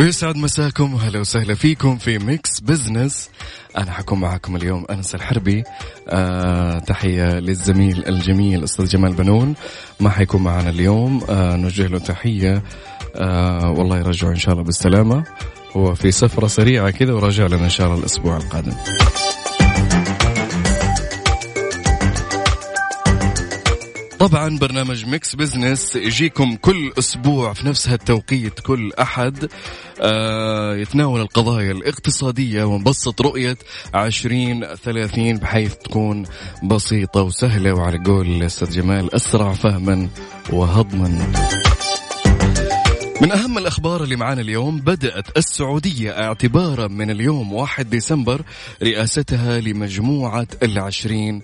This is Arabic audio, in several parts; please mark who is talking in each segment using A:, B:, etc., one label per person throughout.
A: ويسعد مساكم وهلا وسهلا فيكم في Mix Business أنا حكون معكم اليوم أنس الحربي. آه تحية للزميل الجميل أستاذ جمال بنون. ما حيكون معنا اليوم. آه نوجه له تحية. آه والله يرجعه إن شاء الله بالسلامة. هو في سفرة سريعة كذا وراجع لنا إن شاء الله الأسبوع القادم. طبعا برنامج Mix Business يجيكم كل أسبوع في نفس هالتوقيت كل أحد آه يتناول القضايا الاقتصادية ونبسط رؤية 2030 بحيث تكون بسيطة وسهلة وعلى قول الأستاذ جمال أسرع فهما وهضما. من أهم الأخبار اللي معانا اليوم بدأت السعودية اعتبارا من اليوم 1 ديسمبر رئاستها لمجموعة العشرين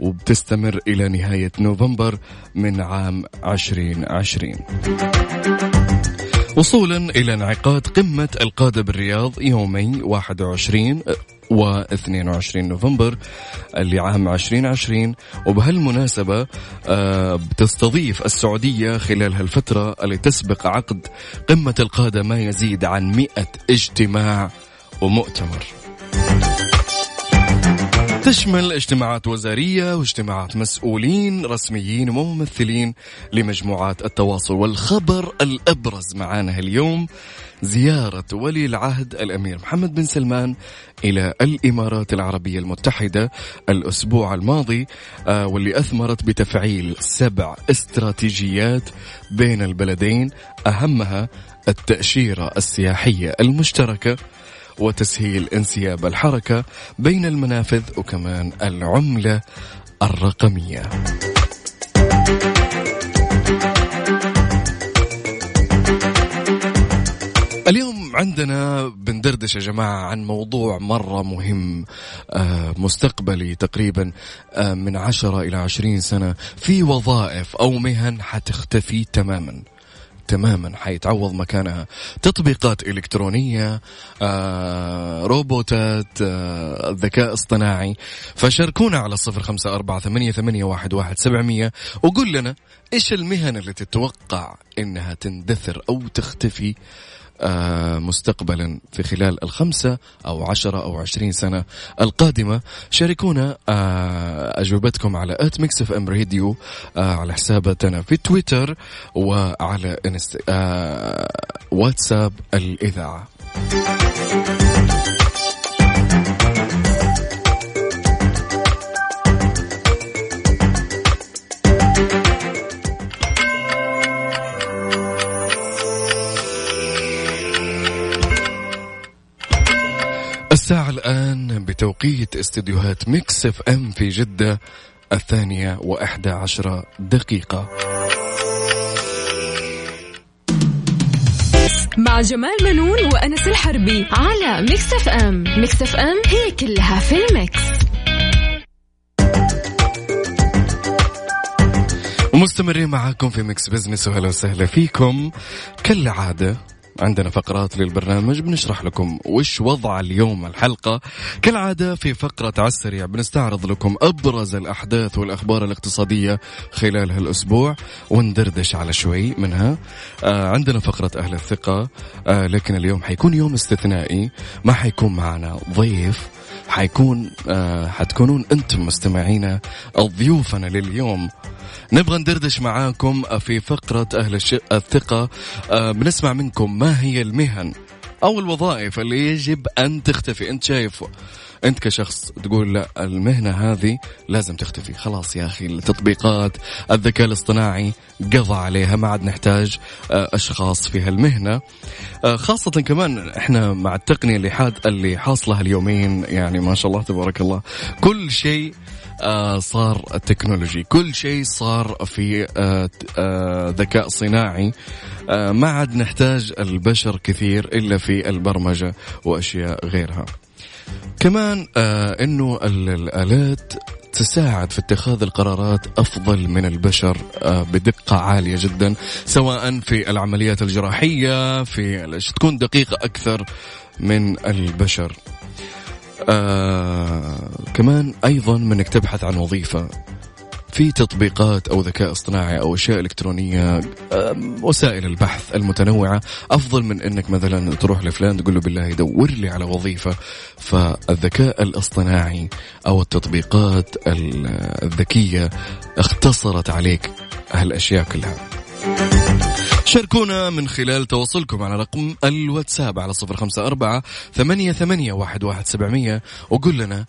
A: وبتستمر إلى نهاية نوفمبر من عام 2020 وصولا إلى انعقاد قمة القادة بالرياض يومي 21 و 22 نوفمبر لعام 2020 وبهالمناسبة آه، بتستضيف السعودية خلال هالفترة اللي تسبق عقد قمة القادة ما يزيد عن 100 اجتماع ومؤتمر. تشمل اجتماعات وزارية واجتماعات مسؤولين رسميين وممثلين لمجموعات التواصل والخبر الأبرز معانا اليوم زيارة ولي العهد الأمير محمد بن سلمان إلى الإمارات العربية المتحدة الأسبوع الماضي آه، واللي أثمرت بتفعيل سبع استراتيجيات بين البلدين أهمها التأشيرة السياحية المشتركة وتسهيل انسياب الحركة بين المنافذ وكمان العملة الرقمية. اليوم عندنا بندردش يا جماعة عن موضوع مرة مهم آه، مستقبلي تقريبا آه، من عشرة إلى عشرين سنة في وظائف أو مهن حتختفي تماما تماما حيتعوض مكانها. تطبيقات إلكترونية آه، روبوتات آه، ذكاء اصطناعي. فشاركونا على صفر خمسة أربعة ثمانية, ثمانية واحد, واحد سبعمية وقول لنا إيش المهن اللي تتوقع إنها تندثر أو تختفي مستقبلا في خلال الخمسة أو عشرة أو عشرين سنة القادمة. شاركونا آه، أجوبتكم على at Mix FM Radio آه، على حساباتنا في تويتر وعلى انست... واتساب الإذاعة. الساعة الآن بتوقيت استديوهات Mix FM في جدة الثانية وإحدى عشرة دقيقة.
B: مع جمال بنون وأنس الحربي على Mix FM. Mix FM هي كلها في ال Mix.
A: ومستمرين معاكم في Mix Business وهلا وسهلا فيكم. كالعادة عندنا فقرات للبرنامج بنشرح لكم وش وضع اليوم الحلقة. كالعادة في فقرة على السريع بنستعرض لكم أبرز الأحداث والأخبار الاقتصادية خلال هالأسبوع وندردش على شوي منها. آه عندنا فقرة أهل الثقة. آه لكن اليوم حيكون يوم استثنائي. ما حيكون معنا ضيف حيكون آه حتكونون أنتم مستمعينا ضيوفنا لليوم. نبغى ندردش معاكم في فقرة أهل. الثقة آه بنسمع منكم ما هي المهن أو الوظائف اللي يجب أن تختفي أنت شايف انت كشخص تقول لا المهنة هذه لازم تختفي. خلاص يا أخي التطبيقات الذكاء الاصطناعي قضى عليها ما عاد نحتاج آه، أشخاص في هالمهنة. آه، خاصة كمان إحنا مع التقنية اللي حاد اللي حاصلة اليومين يعني ما شاء الله تبارك الله. كل شيء آه صار تكنولوجي. كل شيء صار في ذكاء صناعي. ما عاد نحتاج البشر كثير إلا في البرمجة وأشياء غيرها. كمان آه إنه الآلات تساعد في اتخاذ القرارات أفضل من البشر آه، بدقة عالية جدا سواء في العمليات الجراحية في تكون دقيقة أكثر من البشر. آه كمان أيضا منك تبحث عن وظيفة. في تطبيقات أو ذكاء اصطناعي أو أشياء إلكترونية وسائل البحث المتنوعة أفضل من إنك مثلا تروح لفلان تقول له بالله دور لي على وظيفة. فالذكاء الاصطناعي أو التطبيقات الذكية اختصرت عليك هالأشياء كلها. شاركونا من خلال تواصلكم على رقم الواتساب على صفر خمسة أربعة ثمانية, ثمانية واحد, واحد سبعمية وقول لنا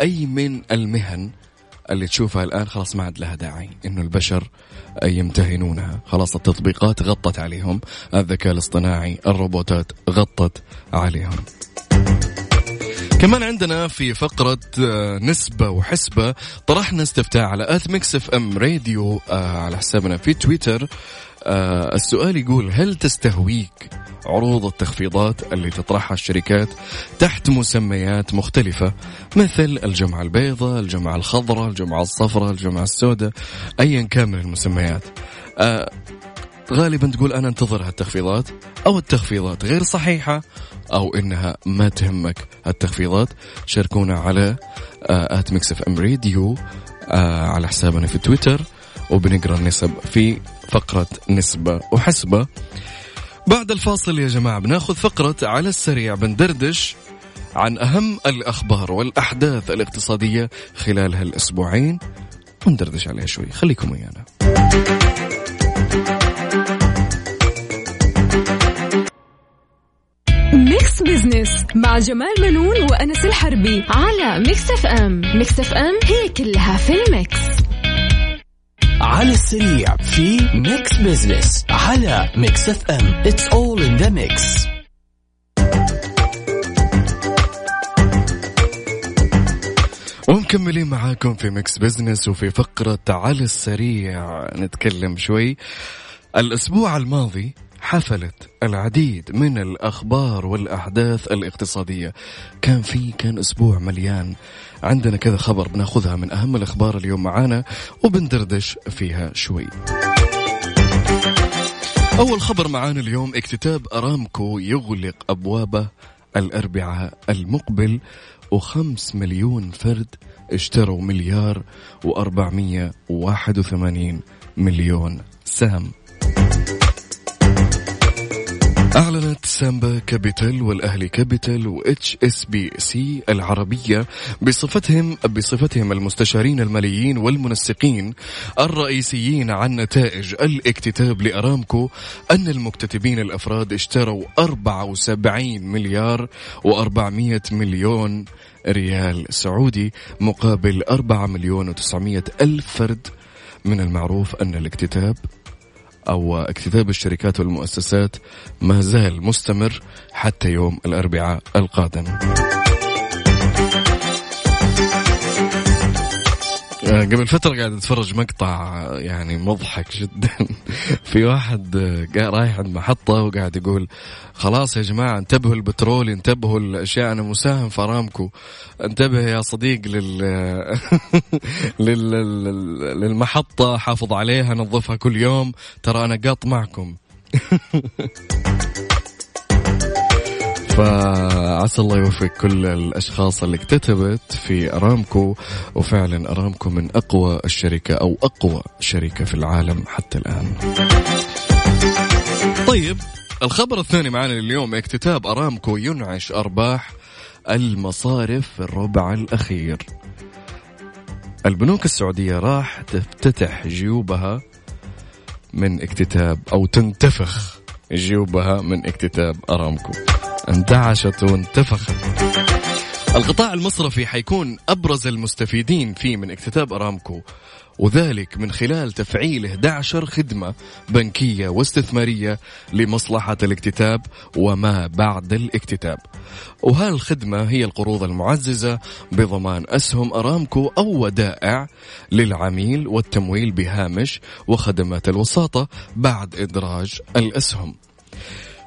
A: أي من المهن اللي تشوفها الآن خلاص ما عاد لها داعي إنه البشر يمتهنونها. خلاص التطبيقات غطت عليهم الذكاء الاصطناعي الروبوتات غطت عليهم. كمان عندنا في فقرة آه، نسبة وحسبة طرحنا استفتاء على at Mix FM Radio آه، على حسابنا في تويتر. آه السؤال يقول هل تستهويك عروض التخفيضات اللي تطرحها الشركات تحت مسميات مختلفة مثل الجمعة البيضاء الجمعة الخضراء الجمعة الصفراء الجمعة السوداء أيا كان من المسميات. آه غالبا تقول أنا انتظر هالتخفيضات أو التخفيضات غير صحيحة أو إنها ما تهمك. التخفيضات شاركونا على at Mix FM Radio آه على حسابنا في تويتر وبنقرأ النسب في فقرة نسبة وحسبة. بعد الفاصل يا جماعة بناخذ فقرة على السريع بندردش عن أهم الأخبار والأحداث الاقتصادية خلال هالأسبوعين. وندردش عليها شوي خليكم ويانا.
B: Mix Business مع جمال بنون وأنس الحربي على Mix FM. Mix FM هي كلها في ال Mix.
C: على السريع في Mix Business على Mix FM it's all in the mix
A: ومكملين معاكم في Mix Business وفي فقرة على السريع. نتكلم شوي. الأسبوع الماضي حفلت العديد من الأخبار والأحداث الاقتصادية. كان في كان أسبوع مليان. عندنا كذا خبر بناخذها من أهم الأخبار اليوم معانا وبندردش فيها شوي. أول خبر معانا اليوم اكتتاب أرامكو يغلق أبوابه الأربعاء المقبل وخمس مليون فرد اشتروا مليار وأربعمية وواحد وثمانين مليون سهم. أعلنت سامبا Capital والأهلي Capital و HSBC العربية بصفتهم بصفتهم المستشارين الماليين والمنسقين الرئيسيين عن نتائج الاكتتاب لأرامكو أن المكتتبين الأفراد اشتروا 74 مليار و400 مليون ريال سعودي مقابل 4 مليون و900 ألف فرد. من المعروف أن الاكتتاب أو اكتتاب الشركات والمؤسسات ما زال مستمر حتى يوم الأربعاء القادم. قبل فترة قاعد أتفرج مقطع يعني مضحك جدا. في واحد آه، رايح عند محطة وقاعد يقول خلاص يا جماعة انتبهوا البترول انتبهوا الأشياء أنا مساهم في أرامكو. انتبه يا صديق لل... لل... للمحطة حافظ عليها نظفها كل يوم ترى أنا قاط معكم. فعسى الله يوفق كل الأشخاص اللي اكتتبت في أرامكو وفعلا أرامكو من أقوى الشركة أو أقوى شركة في العالم حتى الآن. طيب الخبر الثاني معنا اليوم اكتتاب أرامكو ينعش أرباح المصارف في الربع الأخير. البنوك السعودية راح تفتتح جيوبها من اكتتاب أو تنتفخ جيوبها من اكتتاب أرامكو. انتعشت وانتفخت القطاع المصرفي حيكون أبرز المستفيدين فيه من اكتتاب أرامكو وذلك من خلال تفعيل 11 خدمة بنكية واستثمارية لمصلحة الاكتتاب وما بعد الاكتتاب. وهالخدمة هي القروض المعززة بضمان أسهم أرامكو أو ودائع للعميل والتمويل بهامش وخدمات الوساطة بعد إدراج الأسهم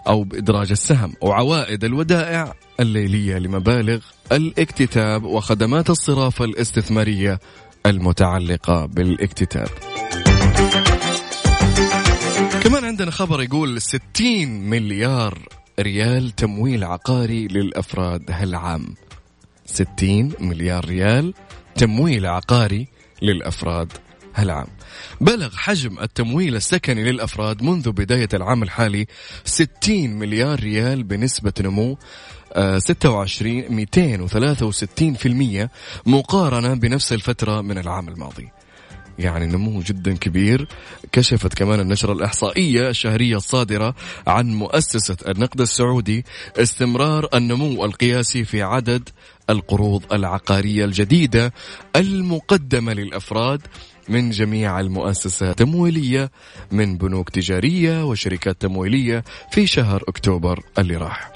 A: أو بإدراج السهم وعوائد الودائع الليلية لمبالغ الاكتتاب وخدمات الصرافة الاستثمارية المتعلقة بالاكتتاب. كمان عندنا خبر يقول 60 مليار ريال تمويل عقاري للأفراد هالعام. 60 مليار ريال تمويل عقاري للأفراد هالعام. بلغ حجم التمويل السكني للأفراد منذ بداية العام الحالي 60 مليار ريال بنسبة نمو 26 263% مقارنة بنفس الفترة من العام الماضي. يعني نمو جدا كبير كشفت كمان النشرة الإحصائية الشهرية الصادرة عن مؤسسة النقد السعودي استمرار النمو القياسي في عدد القروض العقارية الجديدة المقدمة للأفراد من جميع المؤسسات التمويلية من بنوك تجارية وشركات تمويلية في شهر أكتوبر اللي راح.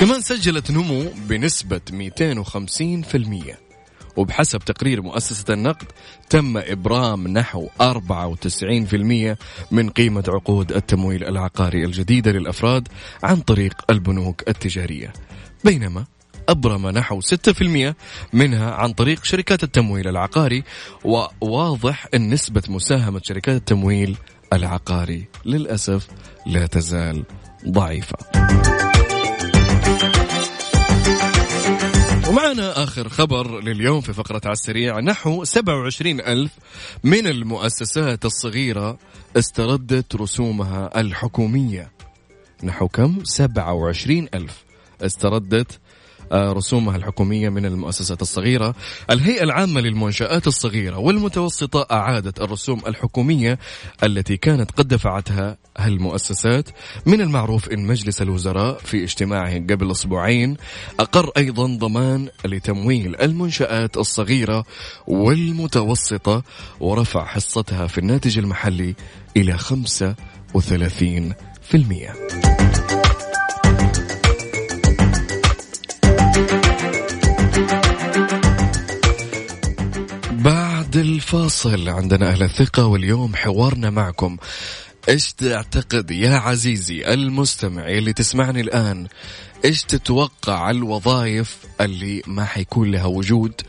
A: كمان سجلت نمو بنسبة 250% وبحسب تقرير مؤسسة النقد تم إبرام نحو 94% من قيمة عقود التمويل العقاري الجديدة للأفراد عن طريق البنوك التجارية. بينما أبرم نحو 6% منها عن طريق شركات التمويل العقاري وواضح أن نسبة مساهمة شركات التمويل العقاري للأسف لا تزال ضعيفة. ومعنا آخر خبر لليوم في فقرة على السريع نحو 27 ألف من المؤسسات الصغيرة استردت رسومها الحكومية نحو كم؟ 27 ألف استردت رسومها الحكومية من المؤسسات الصغيرة. الهيئة العامة للمنشآت الصغيرة والمتوسطة أعادت الرسوم الحكومية التي كانت قد دفعتها هالمؤسسات من المعروف أن مجلس الوزراء في اجتماعه قبل أسبوعين أقر أيضا ضمان لتمويل المنشآت الصغيرة والمتوسطة ورفع حصتها في الناتج المحلي إلى 35% بعد الفاصل عندنا أهل الثقة واليوم حوارنا معكم. إيش تعتقد يا عزيزي المستمع اللي تسمعني الآن؟ إيش تتوقع الوظائف اللي ما حيكون لها وجود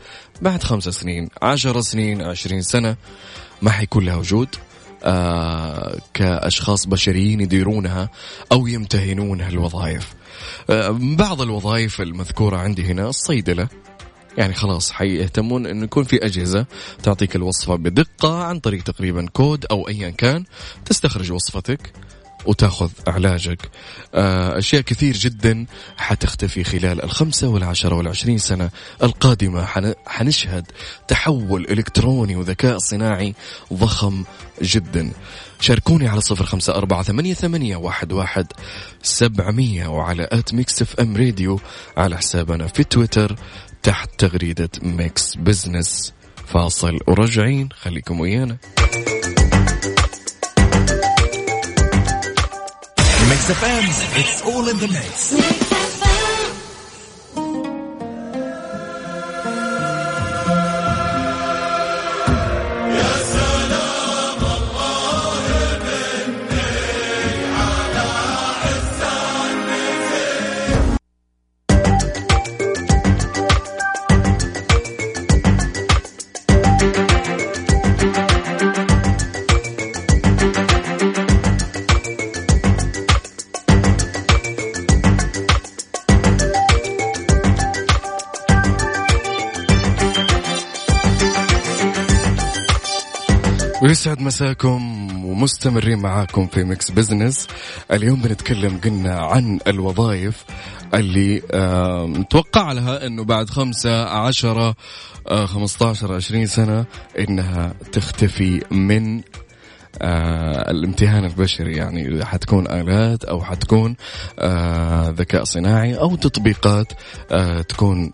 A: بعد خمس سنين عشر سنين عشرين سنة ما حيكون لها وجود؟ آه كأشخاص بشريين يديرونها أو يمتهنون هالوظائف آه بعض الوظائف المذكورة عندي هنا الصيدلة يعني خلاص حيهتمون إنه يكون في أجهزة تعطيك الوصفة بدقة عن طريق تقريبا كود أو ايا كان تستخرج وصفتك وتأخذ علاجك. آه، أشياء كثير جدا حتختفي خلال الخمسة والعشرة والعشرين سنة القادمة. حنشهد تحول إلكتروني وذكاء صناعي ضخم جدا. شاركوني على صفر خمسة أربعة ثمانية, ثمانية واحد, واحد سبعمية وعلى at Mix FM Radio على حسابنا في تويتر تحت تغريدة Mix Business. فاصل ورجعين خليكم ويانا. ميكس إف إم it's all in the mix. ويسعد مساكم ومستمرين معاكم في Mix Business اليوم بنتكلم قلنا عن الوظائف اللي نتوقع لها إنه بعد خمسة عشرة آه، خمسة عشر عشرين سنة إنها تختفي من آه الامتهان البشري. يعني حتكون آلات أو حتكون آه ذكاء صناعي أو تطبيقات آه تكون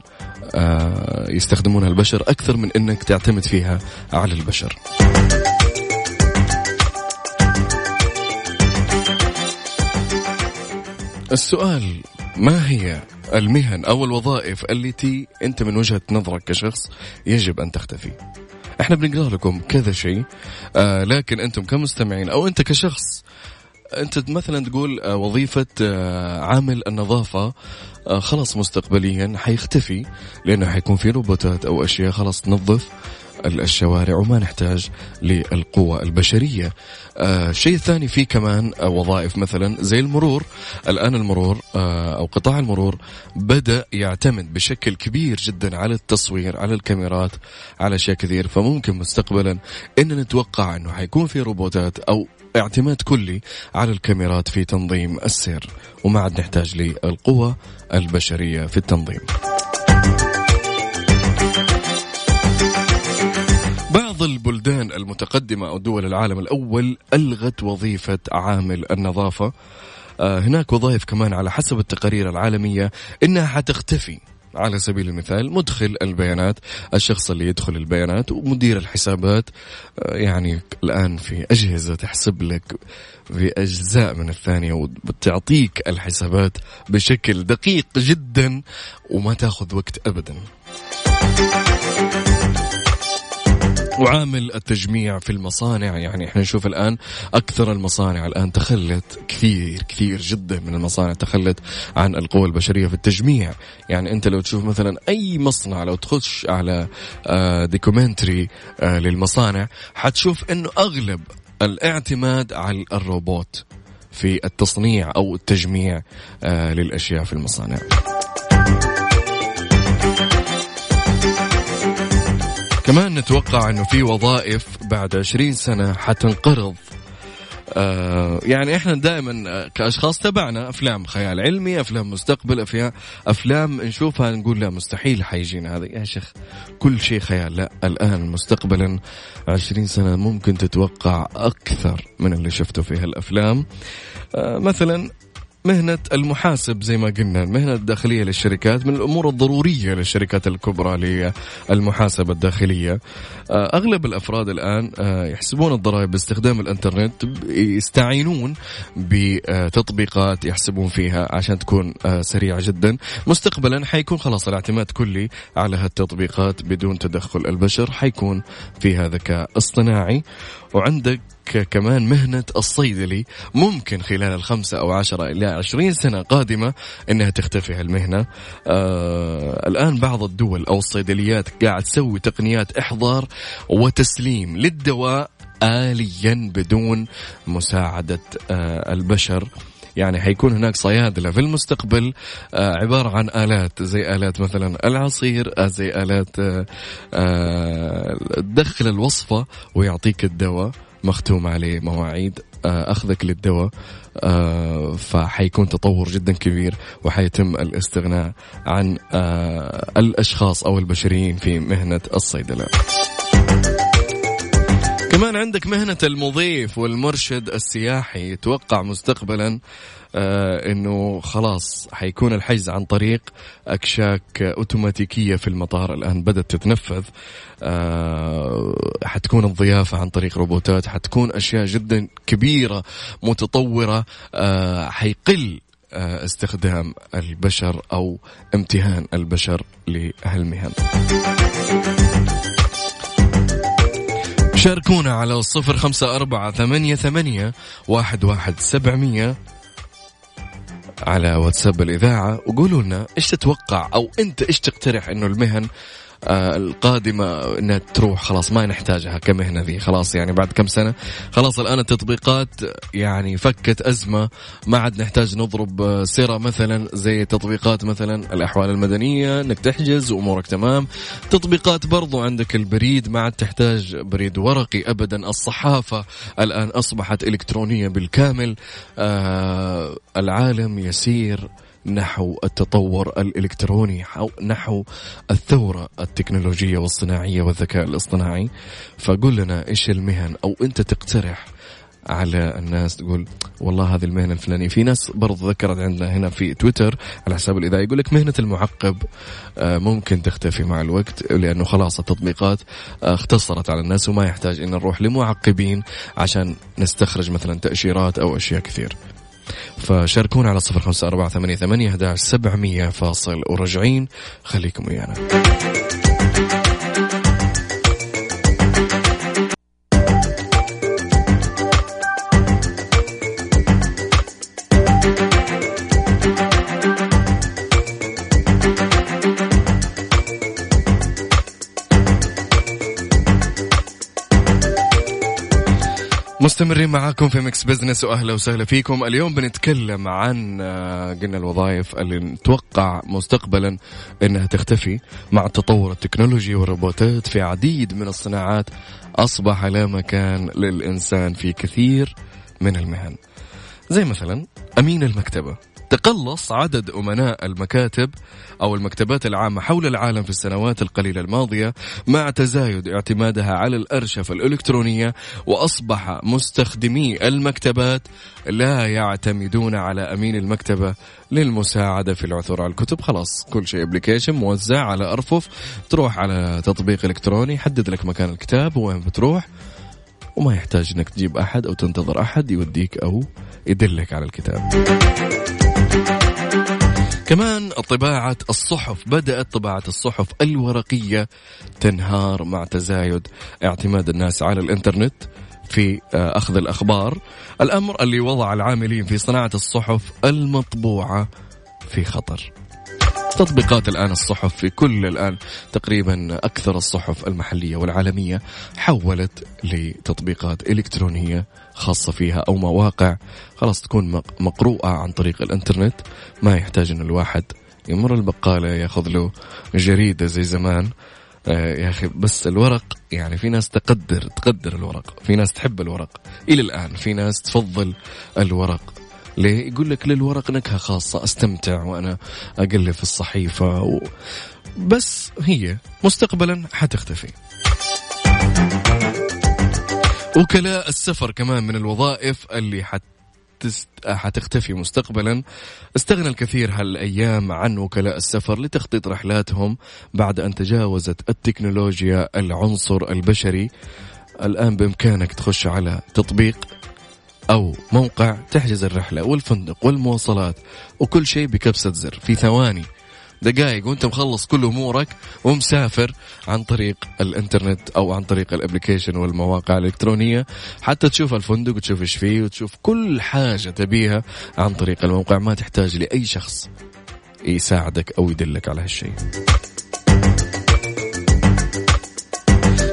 A: آه يستخدمونها البشر أكثر من أنك تعتمد فيها على البشر. السؤال ما هي المهن أو الوظائف التي أنت من وجهة نظرك كشخص يجب أن تختفي؟ إحنا بنقرأ لكم كذا شيء آه لكن أنتم كمستمعين أو أنت كشخص أنت مثلا تقول آه، وظيفة آه، عامل النظافة آه، خلاص مستقبليا حيختفي لأنه حيكون في روبوتات أو أشياء خلاص تنظف الشوارع وما نحتاج للقوة البشرية. آه شيء ثاني في كمان آه وظائف مثلا زي المرور. الآن المرور آه أو قطاع المرور بدأ يعتمد بشكل كبير جدا على التصوير على الكاميرات على أشياء كثير فممكن مستقبلا إن نتوقع أنه حيكون في روبوتات أو اعتماد كلي على الكاميرات في تنظيم السير وما عاد نحتاج للقوة البشرية في التنظيم. البلدان المتقدمة أو دول العالم الأول ألغت وظيفة عامل النظافة. آه، هناك وظائف كمان على حسب التقارير العالمية إنها حتختفي. على سبيل المثال مدخل البيانات الشخص اللي يدخل البيانات ومدير الحسابات. آه، يعني الآن في أجهزة تحسب لك في أجزاء من الثانية وتعطيك الحسابات بشكل دقيق جدا وما تأخذ وقت أبدا. وعامل التجميع في المصانع. يعني إحنا نشوف الآن أكثر المصانع الآن تخلت كثير كثير جدا من المصانع تخلت عن القوى البشرية في التجميع. يعني أنت لو تشوف مثلا أي مصنع لو تخش على ديكومنتري آه، آه، للمصانع حتشوف إنه أغلب الاعتماد على الروبوت في التصنيع أو التجميع آه، للأشياء في المصانع. كمان نتوقع إنه في وظائف بعد 20 سنة حتنقرض. آه يعني إحنا دائما آه، كأشخاص تبعنا أفلام خيال علمي أفلام مستقبل افلام أفلام نشوفها نقول لا مستحيل حيجينا هذا يا شيخ كل شيء خيال. لا الآن مستقبلا 20 سنة ممكن تتوقع أكثر من اللي شفته في هالأفلام. آه مثلا مهنة المحاسب زي ما قلنا المهنة الداخلية للشركات من الأمور الضرورية للشركات الكبرى للمحاسبة الداخلية. آه، أغلب الأفراد الآن آه، يحسبون الضرائب باستخدام الإنترنت يستعينون بتطبيقات يحسبون فيها عشان تكون آه، سريعة جدا. مستقبلا حيكون خلاص الاعتماد كلي على هالتطبيقات بدون تدخل البشر حيكون فيها ذكاء اصطناعي وعندك كمان مهنة الصيدلي ممكن خلال الخمسة أو عشرة إلى عشرين سنة قادمة أنها تختفي هالمهنة. آه الآن بعض الدول أو الصيدليات قاعد تسوي تقنيات إحضار وتسليم للدواء آليا بدون مساعدة آه البشر. يعني حيكون هناك صيادلة في المستقبل آه عبارة عن آلات زي آلات مثلا العصير آه زي آلات آه آه تدخل الوصفة ويعطيك الدواء. مختوم عليه مواعيد آه، أخذك للدواء آه، فحيكون تطور جدا كبير وحيتم الاستغناء عن آه، الأشخاص أو البشريين في مهنة الصيدلة. كمان عندك مهنة المضيف والمرشد السياحي يتوقع مستقبلا آه إنه خلاص حيكون الحجز عن طريق أكشاك أوتوماتيكية في المطار. الآن بدأت تتنفذ آه حتكون الضيافة عن طريق روبوتات حتكون أشياء جدا كبيرة متطورة آه حيقل آه استخدام البشر أو امتهان البشر لهالمهن. شاركونا على الصفر خمسة أربعة ثمانية ثمانية واحد واحد سبعمية على واتساب الإذاعة وقولوا لنا إيش تتوقع أو أنت إيش تقترح إنه المهن آه، القادمة إنها تروح خلاص ما نحتاجها كمهنة ذي خلاص يعني بعد كم سنة. خلاص الآن التطبيقات يعني فكت أزمة ما عاد نحتاج نضرب سرة مثلا زي تطبيقات مثلا الأحوال المدنية إنك تحجز وأمورك تمام. تطبيقات برضو عندك البريد ما عاد تحتاج بريد ورقي ابدا. الصحافة الآن أصبحت إلكترونية بالكامل. آه العالم يسير نحو التطور الإلكتروني نحو الثورة التكنولوجية والصناعية والذكاء الاصطناعي. فقل لنا إيش المهن أو أنت تقترح على الناس تقول والله هذه المهنة الفلانية. في ناس برضو ذكرت عندنا هنا في تويتر على حساب الإذاعة يقول لك مهنة المعقب آه، ممكن تختفي مع الوقت لأنه خلاص التطبيقات آه، اختصرت على الناس وما يحتاج أن نروح لمعقبين عشان نستخرج مثلا تأشيرات أو أشياء كثير. فشاركونا على صفر خمسة أربعة ثمانية ثمانية فاصل. وراجعين خليكم ويانا. مستمرين معاكم في Mix Business وأهلا وسهلا فيكم. اليوم بنتكلم عن آه، قلنا الوظائف اللي نتوقع مستقبلا إنها تختفي مع التطور التكنولوجي والروبوتات في عديد من الصناعات. أصبح لا مكان للإنسان في كثير من المهن. زي مثلا أمين المكتبة. تقلص عدد أمناء المكاتب أو المكتبات العامة حول العالم في السنوات القليلة الماضية مع تزايد اعتمادها على الأرشفة الإلكترونية وأصبح مستخدمي المكتبات لا يعتمدون على أمين المكتبة للمساعدة في العثور على الكتب. خلاص كل شيء ابلكيشن موزع على أرفف. تروح على تطبيق إلكتروني يحدد لك مكان الكتاب وين بتروح. وما يحتاج إنك تجيب أحد أو تنتظر أحد يوديك أو يدلك على الكتاب. كمان طباعة الصحف بدأت طباعة الصحف الورقية تنهار مع تزايد اعتماد الناس على الإنترنت في آه، أخذ الأخبار. الأمر اللي وضع العاملين في صناعة الصحف المطبوعة في خطر. تطبيقات الآن الصحف في كل الآن تقريبا أكثر الصحف المحلية والعالمية حولت لتطبيقات إلكترونية خاصة فيها أو مواقع. خلاص تكون مقروءة عن طريق الإنترنت. ما يحتاج أن الواحد يمر البقالة يأخذ له جريدة زي زمان. آه، يا أخي بس الورق يعني في ناس تقدر تقدر الورق. في ناس تحب الورق. إلى الآن في ناس تفضل الورق. ليه؟ يقول لك للورق نكهة خاصة. أستمتع وأنا أقلب في الصحيفة و... بس هي مستقبلا حتختفي. وكلاء السفر كمان من الوظائف اللي حت حتختفي مستقبلا. استغنى الكثير هالأيام عن وكلاء السفر لتخطيط رحلاتهم بعد أن تجاوزت التكنولوجيا العنصر البشري. الآن بإمكانك تخش على تطبيق أو موقع تحجز الرحلة والفندق والمواصلات وكل شيء بكبسة زر في ثواني. دقائق وانت مخلص كل أمورك ومسافر عن طريق الإنترنت أو عن طريق الابلكيشن والمواقع الإلكترونية حتى تشوف الفندق وتشوف إيش فيه وتشوف كل حاجة تبيها عن طريق الموقع. ما تحتاج لأي شخص يساعدك أو يدلك على هالشيء.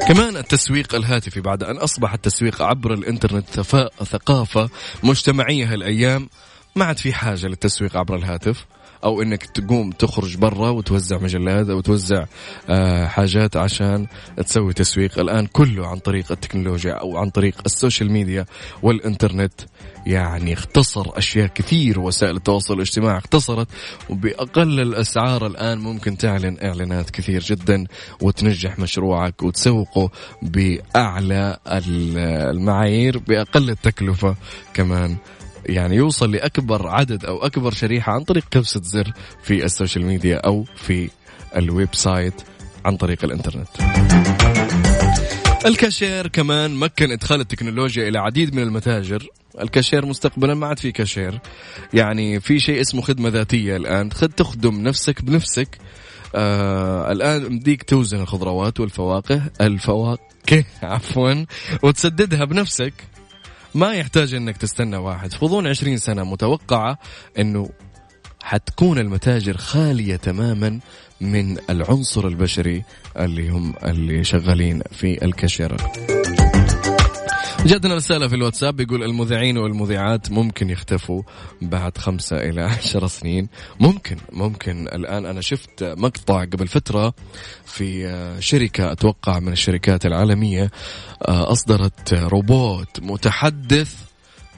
A: كمان التسويق الهاتفي. بعد أن أصبح التسويق عبر الإنترنت ثقافة مجتمعية هالأيام ما عاد في حاجة للتسويق عبر الهاتف. أو إنك تقوم تخرج برا وتوزع مجلات أو توزع آه، حاجات عشان تسوي تسويق. الآن كله عن طريق التكنولوجيا أو عن طريق السوشيال ميديا والإنترنت. يعني اختصر أشياء كثير وسائل التواصل الاجتماعي اختصرت وبأقل الأسعار الآن ممكن تعلن إعلانات كثير جدا وتنجح مشروعك وتسوقه بأعلى المعايير بأقل التكلفة كمان. يعني يوصل لأكبر عدد أو أكبر شريحة عن طريق كبسة زر في ال social media أو في ال website عن طريق الإنترنت. الكاشير كمان مكن إدخال التكنولوجيا إلى عديد من المتاجر. الكاشير مستقبلا ما عاد في كاشير. يعني في شيء اسمه خدمة ذاتية الآن. تخدم نفسك بنفسك. آه الآن مديك توزن الخضروات والفواكه. الفواكه عفوا وتسددها بنفسك. ما يحتاج إنك تستنى واحد. غضون 20 سنة متوقعة إنه حتكون المتاجر خالية تماما من العنصر البشري اللي هم اللي شغالين في الكاشيره جاتنا رسالة في الواتساب يقول المذيعين والمذيعات ممكن يختفوا بعد خمسة إلى عشر سنين. ممكن ممكن. الآن أنا شفت مقطع قبل فترة في شركة أتوقع من الشركات العالمية آه، أصدرت روبوت متحدث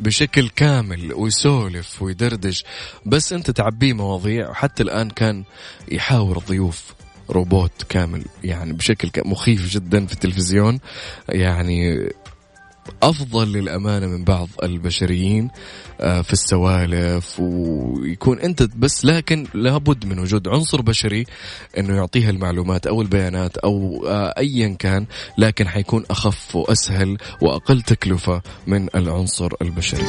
A: بشكل كامل ويسولف ويدردش. بس أنت تعبيه مواضيع وحتى الآن كان يحاور الضيوف روبوت كامل يعني بشكل مخيف جدا في التلفزيون. يعني أفضل للأمانة من بعض البشريين آه، في السوالف ويكون أنت بس لكن لابد من وجود عنصر بشري إنه يعطيها المعلومات أو البيانات أو آه، ايا كان لكن حيكون أخف وأسهل وأقل تكلفة من العنصر البشري.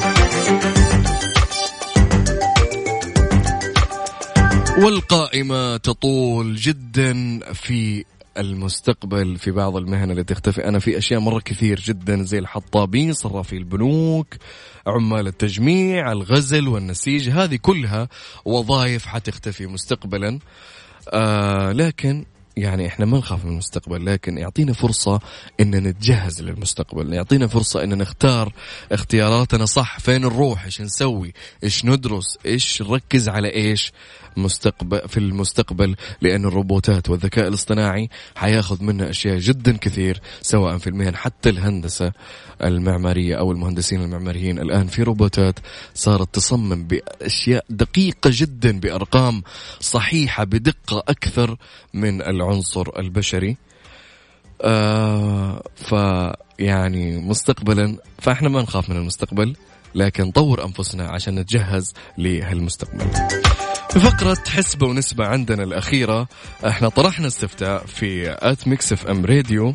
A: والقائمة تطول جدا في المستقبل في بعض المهن اللي تختفي أنا في أشياء مرة كثير جدا زي الحطابين صرافي البنوك عمال التجميع الغزل والنسيج هذه كلها وظائف حتختفي مستقبلا. آه لكن يعني إحنا ما نخاف من المستقبل لكن يعطينا فرصة ان نتجهز للمستقبل يعطينا فرصة ان نختار اختياراتنا صح فين نروح إيش نسوي إيش ندرس إيش نركز على إيش مستقبل في المستقبل لأن الروبوتات والذكاء الاصطناعي حياخذ منا أشياء جدا كثير سواء في المهن حتى الهندسة المعمارية أو المهندسين المعماريين. الآن في روبوتات صارت تصمم بأشياء دقيقة جدا بأرقام صحيحة بدقة أكثر من العنصر البشري آه فيعني مستقبلا فإحنا ما نخاف من المستقبل لكن نطور أنفسنا عشان نتجهز لهالمستقبل. في فقرة حسبة ونسبة عندنا الأخيرة إحنا طرحنا استفتاء في at Mix FM Radio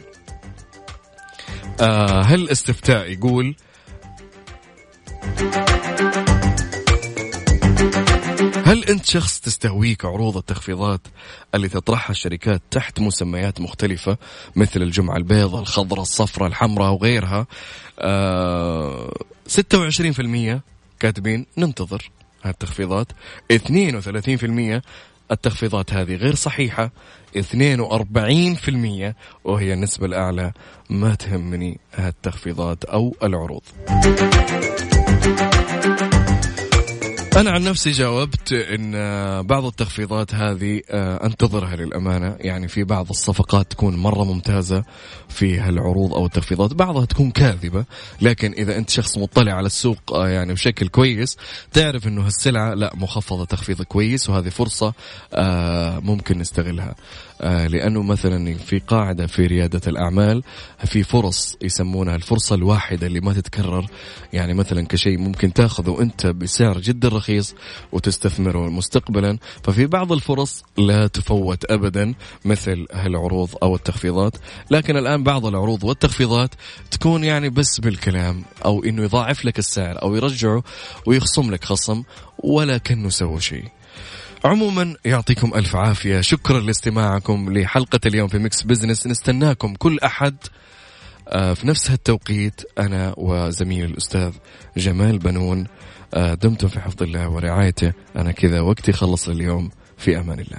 A: آه هل استفتاء يقول هل أنت شخص تستهويك عروض التخفيضات اللي تطرحها الشركات تحت مسميات مختلفة مثل الجمعة البيضاء الخضراء الصفراء الحمراء وغيرها؟ آه 26% كاتبين ننتظر هالتخفيضات. 32% التخفيضات هذه غير صحيحة. 42% وهي النسبة الأعلى ما تهمني هالتخفيضات أو العروض. أنا عن نفسي جاوبت إن بعض التخفيضات هذه آه، أنتظرها للأمانة. يعني في بعض الصفقات تكون مرة ممتازة في هالعروض أو التخفيضات. بعضها تكون كاذبة. لكن إذا أنت شخص مطلع على السوق آه، يعني بشكل كويس تعرف إنه هالسلعة لا مخفضة تخفيض كويس وهذه فرصة آه، ممكن نستغلها. لأنه مثلا في قاعدة في ريادة الأعمال في فرص يسمونها الفرصة الواحدة اللي ما تتكرر. يعني مثلا كشيء ممكن تأخذه أنت بسعر جدا رخيص. رخيص وتستثمره مستقبلا. ففي بعض الفرص لا تفوت ابدا مثل هالعروض أو التخفيضات. لكن الآن بعض العروض والتخفيضات تكون يعني بس بالكلام أو إنه يضاعف لك السعر أو يرجعه ويخصم لك خصم ولا كانه سوى شيء. عموما يعطيكم ألف عافية. شكرا لاستماعكم لحلقة اليوم في Mix Business. نستناكم كل أحد آه، في نفس هالتوقيت أنا وزميلي الأستاذ جمال بنون. دمتم في حفظ الله ورعايته. أنا كذا وقتي خلص اليوم في أمان الله.